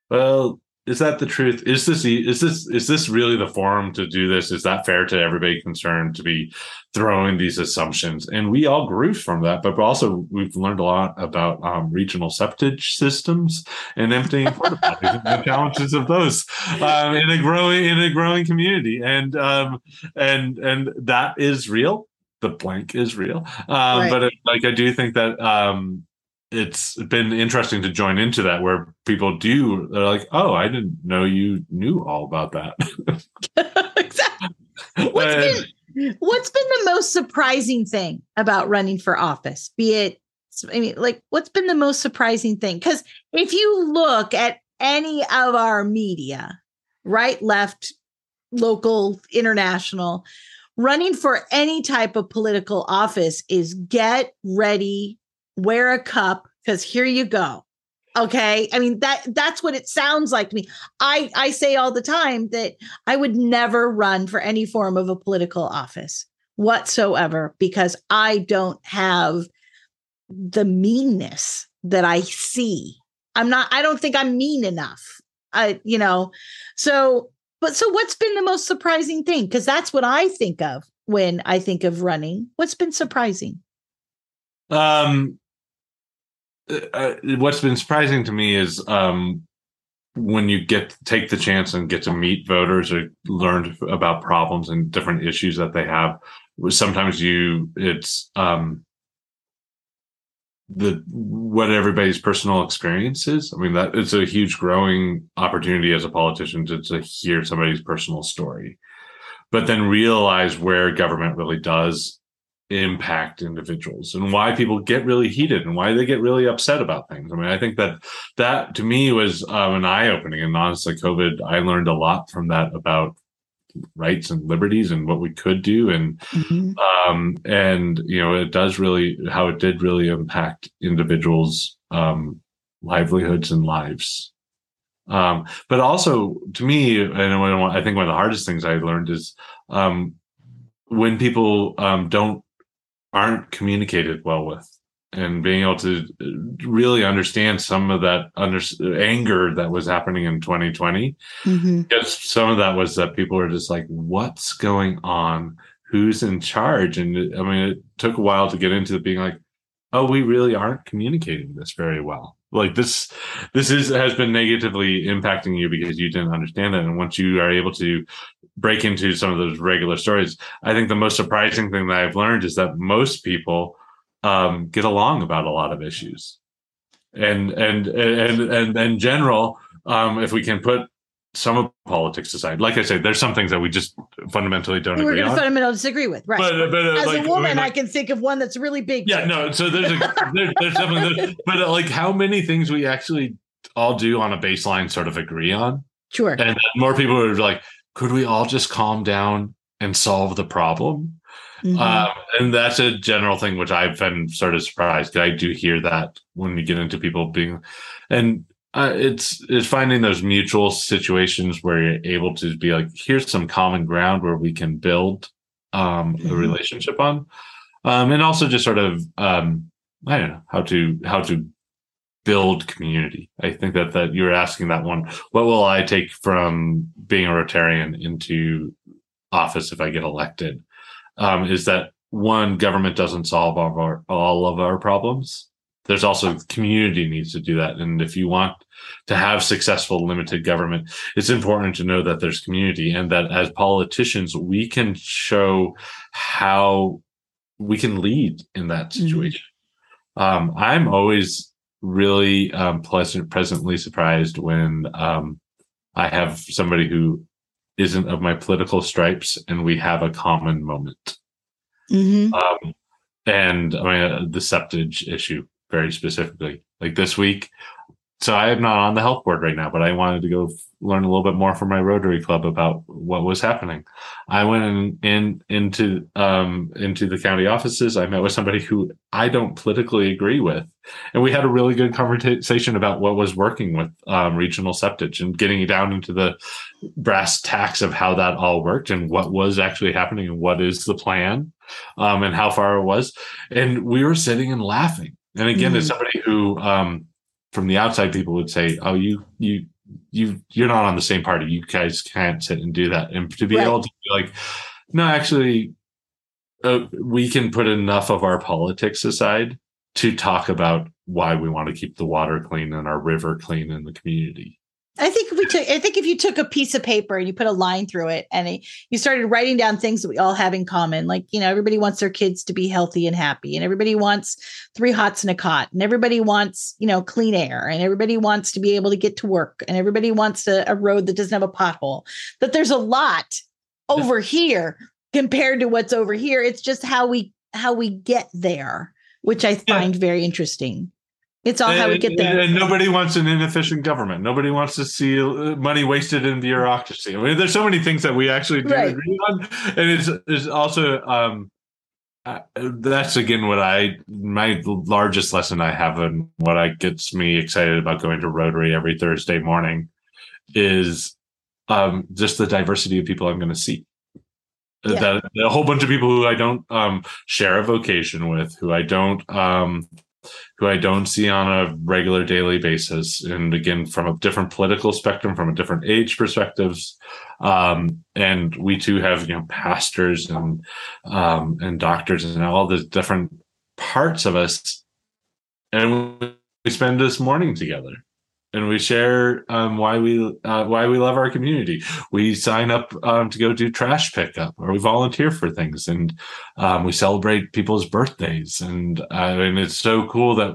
well, is that the truth? Is this is this is this really the forum to do this? Is that fair to everybody concerned to be throwing these assumptions? And we all grew from that, but also we've learned a lot about um, regional septic systems and emptying porta potties and the challenges of those um, in a growing in a growing community, and um, and and that is real the blank is real. Um, Right. But it, like, I do think that um, it's been interesting to join into that where people do, they're like, oh, I didn't know you knew all about that. exactly. What's And- been what's been the most surprising thing about running for office? Be it I mean, like what's been the most surprising thing? Because if you look at any of our media, right, left, local, international, running for any type of political office is get ready, wear a cup, because here you go. Okay. I mean, that that's what it sounds like to me. I, I say all the time that I would never run for any form of a political office whatsoever because I don't have the meanness that I see. I'm not, I don't think I'm mean enough. I, you know, so, but so what's been the most surprising thing? Because that's what I think of when I think of running. What's been surprising? Um, uh, what's been surprising to me is um, when you get take the chance and get to meet voters or learn about problems and different issues that they have. Sometimes you it's um, the what everybody's personal experience is. I mean that it's a huge growing opportunity as a politician to, to hear somebody's personal story, but then realize where government really does impact individuals and why people get really heated and why they get really upset about things. I mean, I think that that to me was um, an eye opening, and honestly, COVID, I learned a lot from that about rights and liberties and what we could do and Mhm. um and you know it does really how it did really impact individuals um livelihoods and lives um but also to me and i think one of the hardest things i learned is um when people um don't aren't communicated well with and being able to really understand some of that under anger that was happening in 2020 Mhm. because some of that was that people were just like, what's going on? Who's in charge? And I mean, it took a while to get into being like, oh, we really aren't communicating this very well. Like this, this is has been negatively impacting you because you didn't understand it. And once you are able to break into some of those regular stories, I think the most surprising thing that I've learned is that most people um, get along about a lot of issues. And and and and in general, um, if we can put some of politics aside. Like I said, there's some things that we just fundamentally don't We're agree on. fundamentally disagree with, right? But, but uh, As like, a woman, mean, I can think of one that's really big. yeah, too. no. So there's a there, there's definitely, there's, but uh, like how many things we actually all do on a baseline sort of agree on, Sure. and more people are like, could we all just calm down and solve the problem? Mhm. Um, and that's a general thing which I've been sort of surprised. I do hear that when we get into people being, and uh, it's it's finding those mutual situations where you're able to be like, here's some common ground where we can build um, a Mhm. relationship on, um, and also just sort of um, I don't know how to how to build community. I think that that you're asking that one. What will I take from being a Rotarian into office if I get elected? um, is that one government doesn't solve all of our all of our problems. There's also community needs to do that, and if you want to have successful limited government, it's important to know that there's community and that as politicians we can show how we can lead in that Mhm. situation. Um, I'm always really um, pleasant, presently surprised when um, I have somebody who isn't of my political stripes and we have a common moment. Mhm. Um, and I mean, uh, the septage issue very specifically. Like this week, so I am not on the health board right now, but I wanted to go f- learn a little bit more from my Rotary Club about what was happening. I went in, in into um, into the county offices. I met with somebody who I don't politically agree with, and we had a really good conversation about what was working with um, regional septage and getting down into the brass tacks of how that all worked and what was actually happening and what is the plan um, and how far it was. And we were sitting and laughing. And again, as Mhm. somebody who, um, from the outside, people would say, "Oh, you, you, you, you're not on the same party. You guys can't sit and do that." And to be Right. able to be like, "No, actually, uh, we can put enough of our politics aside to talk about why we want to keep the water clean and our river clean in the community." I think if we took, I think if you took a piece of paper and you put a line through it and it, you started writing down things that we all have in common, like, you know, everybody wants their kids to be healthy and happy, and everybody wants three hots and a cot, and everybody wants, you know, clean air, and everybody wants to be able to get to work, and everybody wants a, a road that doesn't have a pothole. That there's a lot over here compared to what's over here. It's just how we how we get there, which I Yeah. find very interesting. It's all how we get there. And, and nobody wants an inefficient government. Nobody wants to see uh, money wasted in bureaucracy. I mean, there's so many things that we actually do Right. agree on, and it's, it's also um, uh, that's again what I my largest lesson I have and what I gets me excited about going to Rotary every Thursday morning is um, just the diversity of people I'm going to see. Yeah. That a whole bunch of people who I don't um, share a vocation with, who I don't um, who I don't see on a regular daily basis. And again, from a different political spectrum, from a different age perspectives. Um, and we too have, you know, pastors and, um, and doctors and all the different parts of us. And we spend this morning together and we share, um, why we, uh, why we love our community. We sign up, um, to go do trash pickup or we volunteer for things and, um, we celebrate people's birthdays and uh, and it's so cool that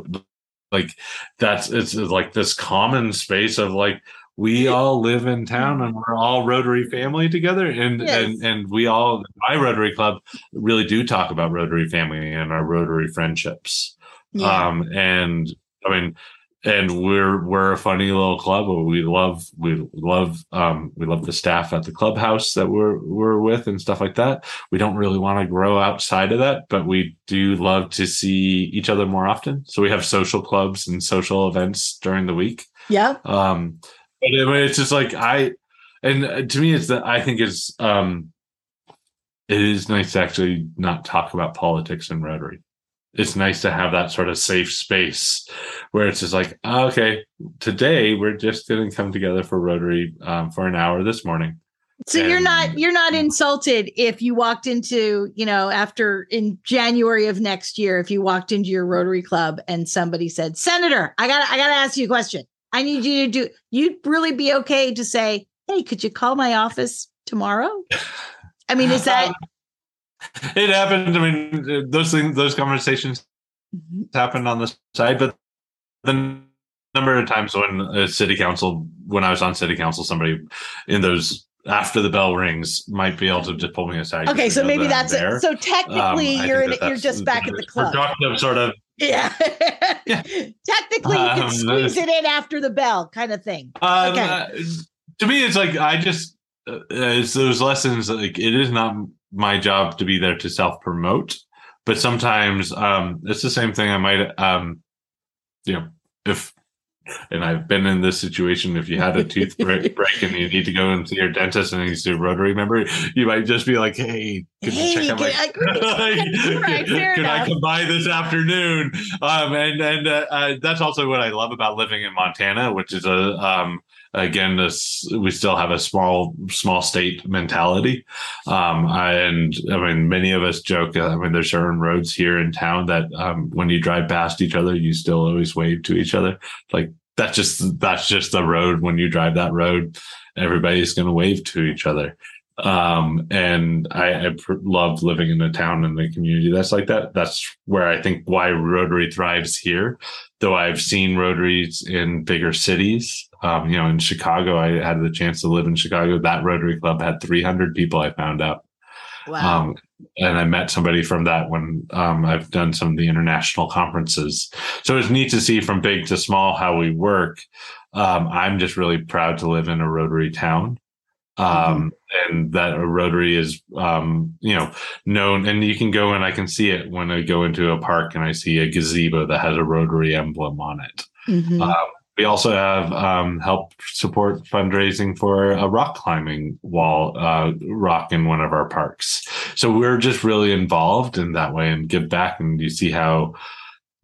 like that's it's like this common space of like we all live in town and we're all rotary family together and Yes. and and we all my rotary club really do talk about rotary family and our rotary friendships Yeah. um and i mean and we're we're a funny little club. We love we love um, we love the staff at the clubhouse that we're we're with and stuff like that. We don't really want to grow outside of that, but we do love to see each other more often. So we have social clubs and social events during the week. Yeah. Um, but it's just like I, and to me, it's that I think it's um, it is nice to actually not talk about politics and Rotary it's nice to have that sort of safe space where it's just like, oh, okay, today we're just going to come together for Rotary um, for an hour this morning. So and, you're not you're not insulted if you walked into you know after in January of next year if you walked into your Rotary Club and somebody said Senator I got I got to ask you a question I need you to do you'd really be okay to say hey could you call my office tomorrow I mean is that um, it happened. I mean, those things, those conversations mm-hmm. happened on the side, but the number of times when a city council, when I was on city council, somebody in those after the bell rings might be able to just pull me aside. Okay, so maybe that that's it. So technically, um, you're in, you're just back at the club. Productive sort of. Yeah. yeah. Technically, you can um, squeeze it in after the bell, kind of thing. Um, okay. Uh, to me, it's like I just uh, it's those lessons. Like it is not my job to be there to self promote, but sometimes um, it's the same thing. I might, um, you know, if and I've been in this situation. If you had a tooth break, break and you need to go into your dentist and he's a rotary member, you might just be like, "Hey, can hey, you check out my? I, can, I come by this afternoon?" Um, and and uh, uh, that's also what I love about living in Montana, which is a um, again this we still have a small small state mentality um, and i mean many of us joke i mean there's certain roads here in town that um, when you drive past each other you still always wave to each other like that's just that's just the road when you drive that road everybody's going to wave to each other um, and I, I pr- love living in a town and the community that's like that. That's where I think why Rotary thrives here. Though I've seen Rotaries in bigger cities, um, you know, in Chicago, I had the chance to live in Chicago. That Rotary Club had 300 people. I found out. Wow. Um, and I met somebody from that when um, I've done some of the international conferences. So it's neat to see from big to small how we work. Um, I'm just really proud to live in a Rotary town um, mm-hmm. and that a rotary is um, you know known and you can go and i can see it when i go into a park and i see a gazebo that has a rotary emblem on it mm-hmm. We also have um, help support fundraising for a rock climbing wall uh, rock in one of our parks so we're just really involved in that way and give back and you see how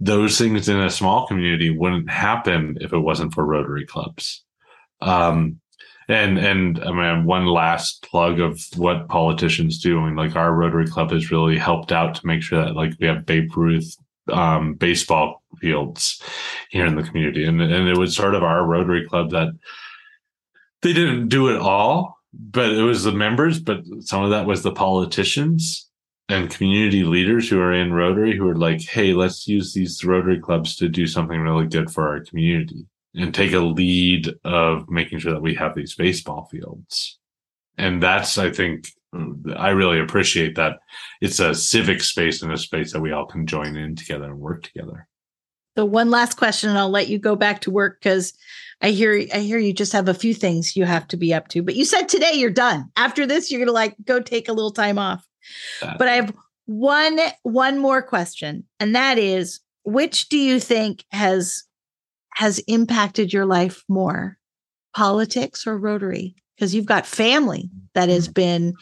those things in a small community wouldn't happen if it wasn't for rotary clubs um, and and I mean one last plug of what politicians do. I mean, like our Rotary Club has really helped out to make sure that like we have Babe Ruth um, baseball fields here in the community, and and it was sort of our Rotary Club that they didn't do it all, but it was the members, but some of that was the politicians and community leaders who are in Rotary who are like, hey, let's use these Rotary clubs to do something really good for our community and take a lead of making sure that we have these baseball fields. And that's, I think, I really appreciate that it's a civic space and a space that we all can join in together and work together. So one last question, and I'll let you go back to work because I hear I hear you just have a few things you have to be up to. But you said today you're done. After this, you're gonna like go take a little time off. That, but I have one one more question, and that is, which do you think has has impacted your life more politics or rotary because you've got family that has mm-hmm. been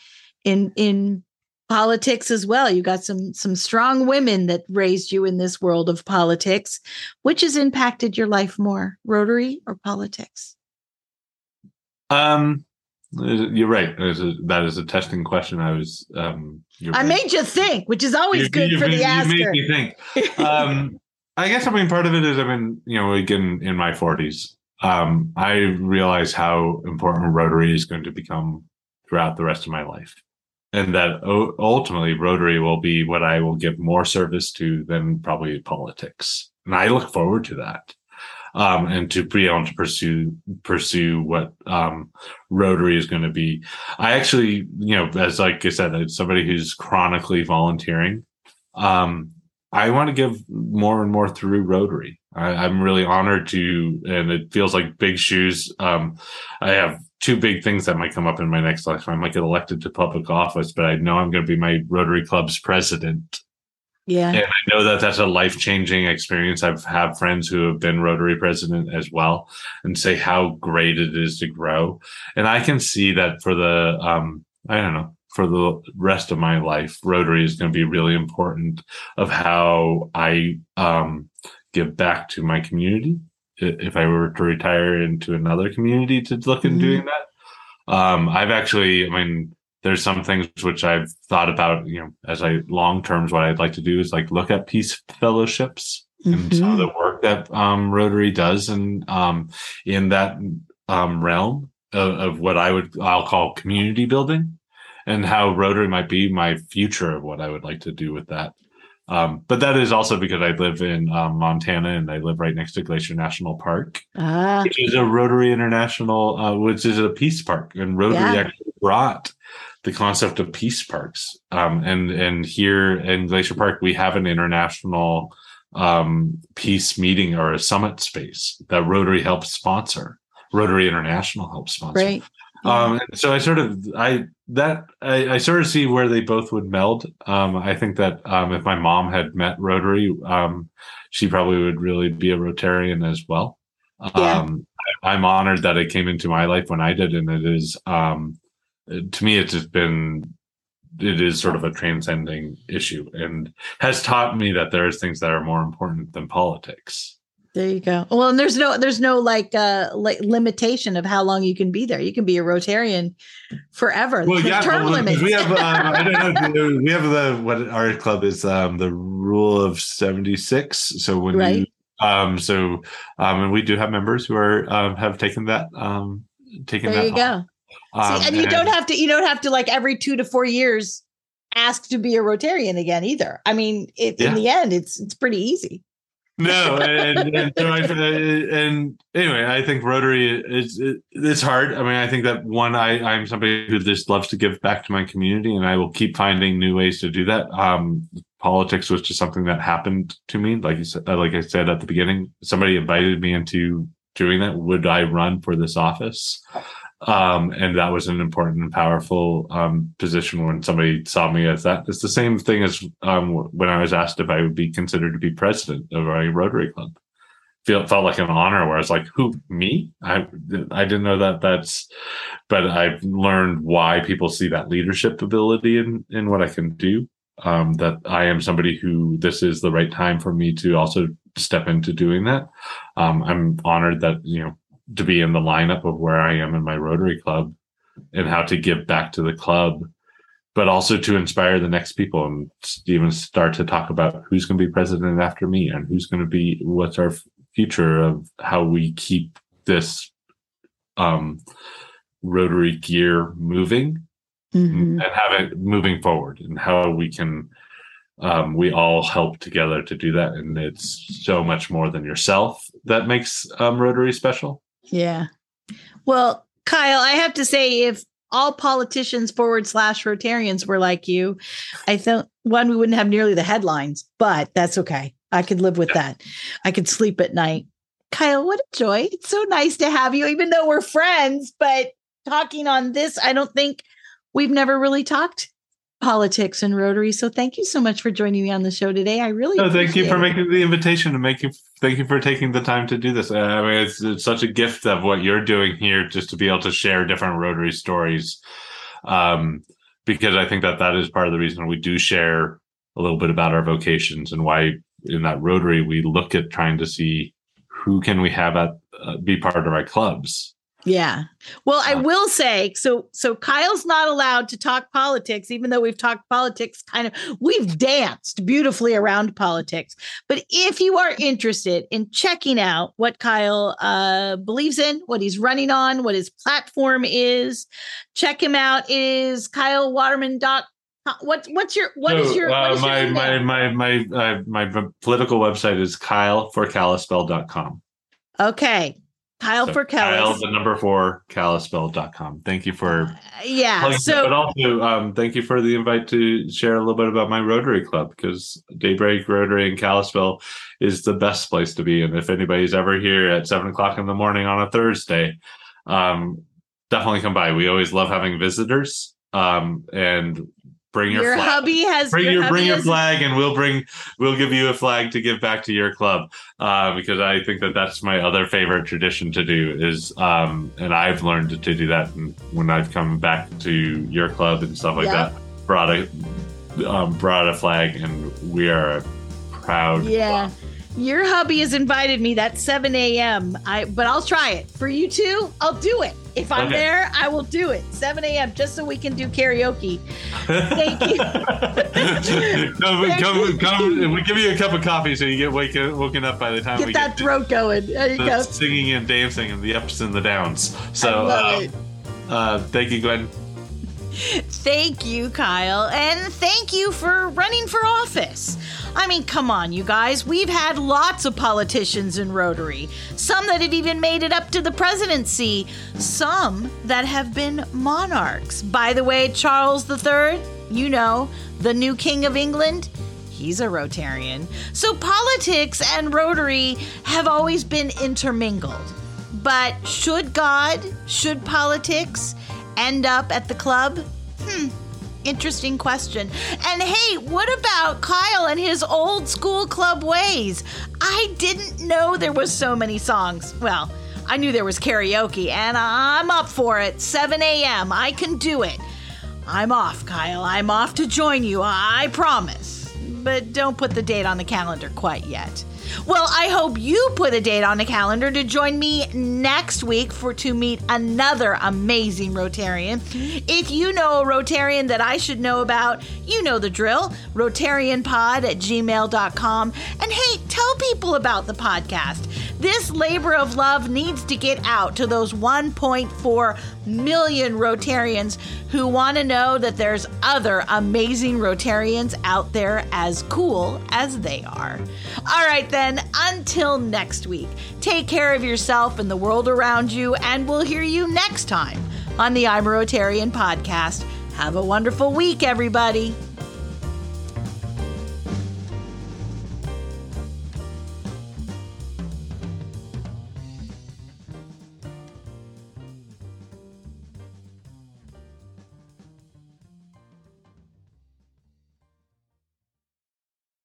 in in politics as well. You got some some strong women that raised you in this world of politics. Which has impacted your life more rotary or politics? Um you're right. That is a, that is a testing question. I was um i right. made you think which is always you, good you, for you, the asker you made me think. Um I guess I mean part of it is I've been you know again in my forties. Um, I realize how important Rotary is going to become throughout the rest of my life, and that ultimately Rotary will be what I will give more service to than probably politics, and I look forward to that. Um, and to be able to pursue pursue what um, Rotary is going to be. I actually, you know, as like I said, as somebody who's chronically volunteering, um, I want to give more and more through Rotary. I, am really honored to, and it feels like big shoes. Um, I have two big things that might come up in my next life. I might get elected to public office, but I know I'm going to be my Rotary Club's president. Yeah. And I know that that's a life changing experience. I've had friends who have been Rotary president as well and say how great it is to grow. And I can see that for the, um, I don't know, for the rest of my life, Rotary is going to be really important of how I um, give back to my community. If I were to retire into another community to look mm-hmm. doing that, um, I've actually, I mean, there's some things which I've thought about, you know, as I long terms, what I'd like to do is like look at peace fellowships mm-hmm. and some of the work that um, Rotary does and um, in that um, realm of, of what I would, I'll call community building and how Rotary might be my future of what I would like to do with that. Um, but that is also because I live in um, Montana and I live right next to Glacier National Park, ah. which is a Rotary International, uh, which is a peace park. And Rotary yeah. actually brought the concept of peace parks. Um, and and here in Glacier Park, we have an international um, peace meeting or a summit space that Rotary helps sponsor. Rotary International helps sponsor. Right. Um, so I sort of I that I, I, sort of see where they both would meld. Um, I think that um, if my mom had met Rotary, um, she probably would really be a Rotarian as well. Yeah. Um, I, am honored that it came into my life when I did, and it is um, to me it's just been it is sort of a transcending issue and has taught me that there is things that are more important than politics. There you go. Well, and there's no there's no like uh like limitation of how long you can be there. You can be a Rotarian forever. Well, yeah, term well, limits. We have um, I don't know. We have the what our club is um the rule of seventy six. So when right. you um so um and we do have members who are um have taken that um taken there that. you go. Um, See, and you and, don't have to you don't have to like every two to four years ask to be a Rotarian again either. I mean, it, yeah. in the end, it's it's pretty easy no, and, and, so I, and, anyway, I think Rotary is it, it's hard. I mean, I think that one, I I'm somebody who just loves to give back to my community, and I will keep finding new ways to do that. Um, politics was just something that happened to me, like you said, like I said at the beginning. Somebody invited me into doing that. Would I run for this office? Um, and that was an important and powerful um, position when somebody saw me as that. It's the same thing as um, when I was asked if I would be considered to be president of a Rotary Club. Feel, felt like an honor where I was like, who, me? I, I didn't know that that's, but I've learned why people see that leadership ability in, in what I can do. Um, that I am somebody who this is the right time for me to also step into doing that. Um, I'm honored that, you know, to be in the lineup of where I am in my Rotary Club and how to give back to the club, but also to inspire the next people and even start to talk about who's going to be president after me and who's going to be what's our future of how we keep this um, Rotary gear moving mm-hmm. and have it moving forward and how we can um, we all help together to do that and it's so much more than yourself that makes um, rotary special yeah. Well, Kyle, I have to say, if all politicians forward slash Rotarians were like you, I think one, we wouldn't have nearly the headlines, but that's okay. I could live with that. I could sleep at night. Kyle, what a joy. It's so nice to have you, even though we're friends, but talking on this, I don't think we've never really talked politics and Rotary. So thank you so much for joining me on the show today. I really no, thank you for it. making the invitation and make you thank you for taking the time to do this. I mean, it's, it's such a gift of what you're doing here, just to be able to share different Rotary stories. Um, because I think that that is part of the reason we do share a little bit about our vocations and why in that Rotary we look at trying to see who can we have at uh, be part of our clubs yeah. Well, I will say so so Kyle's not allowed to talk politics even though we've talked politics kind of we've danced beautifully around politics. But if you are interested in checking out what Kyle uh, believes in, what he's running on, what his platform is, check him out it is Kyle Waterman dot what what's your what so, is your uh, my, your my, my my my uh, my political website is kyleforkalispell.com. Okay. Kyle So for Kyle, Kellis. the number four, kalispell.com. Thank you for Yeah. plugging that. So but also um, thank you for the invite to share a little bit about my Rotary Club because Daybreak Rotary in Kalispell is the best place to be. And if anybody's ever here at seven o'clock in the morning on a Thursday, um, definitely come by. We always love having visitors. Um, and bring your, your flag. hubby has Bring your, hubby bring your has- flag, and we'll bring we'll give you a flag to give back to your club uh, because I think that that's my other favorite tradition to do is um, and I've learned to, do that when I've come back to your club and stuff like Yep. that brought a um, brought a flag and we are a proud Yeah. Your hubby has invited me. That's 7 a.m. I but I'll try it. For you two, I'll do it. If I'm Okay. there, I will do it. 7 a.m. just so we can do karaoke. Thank you. come, Thank come, come, we give you a cup of coffee so you get waken, woken up by the time Get we that get to throat going. There you the go. singing and dancing and the ups and the downs. So, uh, uh, thank you, Gwen. Thank you, Kyle. And thank you for running for office. I mean, come on, you guys. We've had lots of politicians in Rotary. Some that have even made it up to the presidency. Some that have been monarchs. By the way, Charles III, you know, the new King of England, he's a Rotarian. So politics and Rotary have always been intermingled. But should God, should politics end up at the club? Hmm, interesting question. And hey, what about Kyle and his old school club ways? I didn't know there was so many songs. Well, I knew there was karaoke, and I'm up for it. 7 a.m. I can do it. I'm off, Kyle. I'm off to join you. I promise. But don't put the date on the calendar quite yet. Well, I hope you put a date on the calendar to join me next week for to meet another amazing Rotarian. If you know a Rotarian that I should know about, you know the drill. RotarianPod at gmail.com. And hey, tell people about the podcast. This labor of love needs to get out to those 1.4 million Rotarians who want to know that there's other amazing Rotarians out there as cool as they are. All right, then, until next week, take care of yourself and the world around you, and we'll hear you next time on the I'm a Rotarian podcast. Have a wonderful week, everybody.